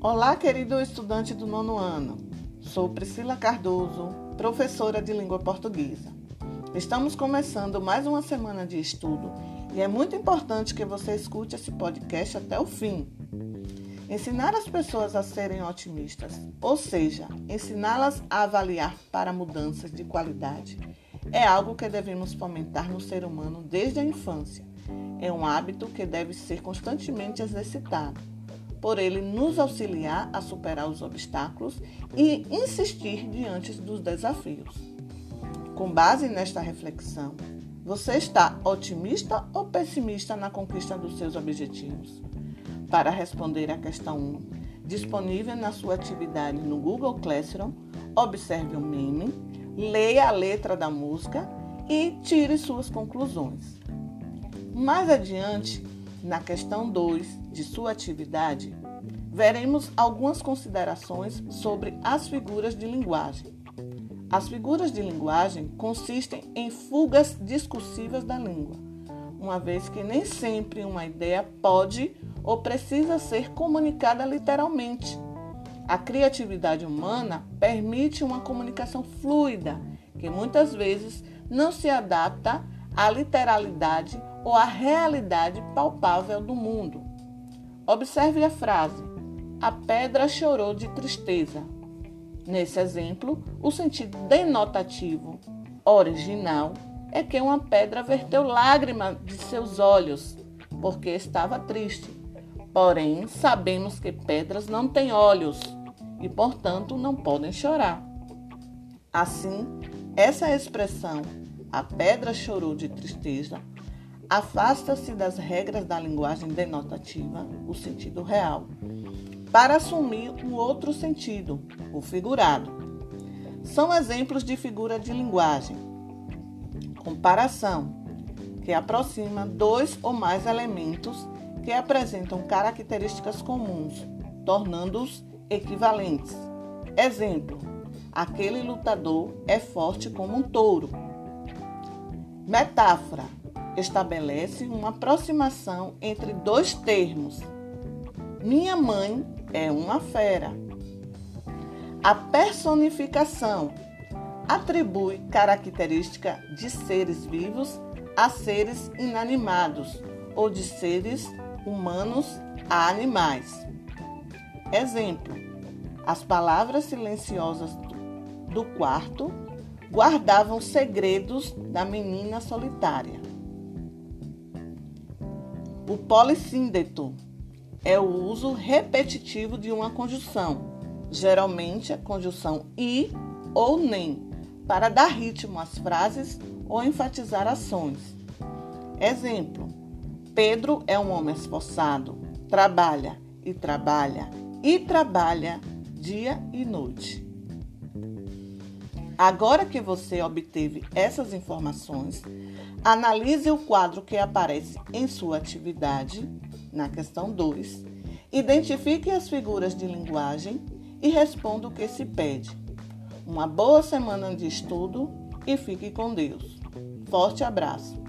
Olá, querido estudante do nono ano. Sou Priscila Cardoso, professora de língua portuguesa. Estamos começando mais uma semana de estudo e é muito importante que você escute esse podcast até o fim. Ensinar as pessoas a serem otimistas, ou seja, ensiná-las a avaliar para mudanças de qualidade, é algo que devemos fomentar no ser humano desde a infância. É um hábito que deve ser constantemente exercitado por ele nos auxiliar a superar os obstáculos e insistir diante dos desafios. Com base nesta reflexão, você está otimista ou pessimista na conquista dos seus objetivos? Para responder à questão 1, disponível na sua atividade no Google Classroom, observe o meme, leia a letra da música e tire suas conclusões. Mais adiante, na questão 2 de sua atividade, veremos algumas considerações sobre as figuras de linguagem. As figuras de linguagem consistem em fugas discursivas da língua, uma vez que nem sempre uma ideia pode ou precisa ser comunicada literalmente. A criatividade humana permite uma comunicação fluida, que muitas vezes não se adapta à literalidade ou à realidade palpável do mundo. Observe a frase: A pedra chorou de tristeza. Nesse exemplo, o sentido denotativo original é que uma pedra verteu lágrimas de seus olhos, porque estava triste. Porém, sabemos que pedras não têm olhos e, portanto, não podem chorar. Assim, essa expressão, a pedra chorou de tristeza, afasta-se das regras da linguagem denotativa, o sentido real, para assumir um outro sentido, o figurado. São exemplos de figura de linguagem. Comparação, que aproxima dois ou mais elementos que apresentam características comuns, tornando-os equivalentes. Exemplo: aquele lutador é forte como um touro. Metáfora estabelece uma aproximação entre dois termos. Minha mãe é uma fera. A personificação atribui característica de seres vivos a seres inanimados ou de seres humanos a animais. Exemplo: as palavras silenciosas do quarto guardavam segredos da menina solitária. O polissíndeto é o uso repetitivo de uma conjunção, geralmente a conjunção i ou nem, para dar ritmo às frases ou enfatizar ações. Exemplo: Pedro é um homem esforçado, trabalha e trabalha e trabalha dia e noite. Agora que você obteve essas informações, analise o quadro que aparece em sua atividade, na questão 2, identifique as figuras de linguagem e responda o que se pede. Uma boa semana de estudo e fique com Deus. Forte abraço!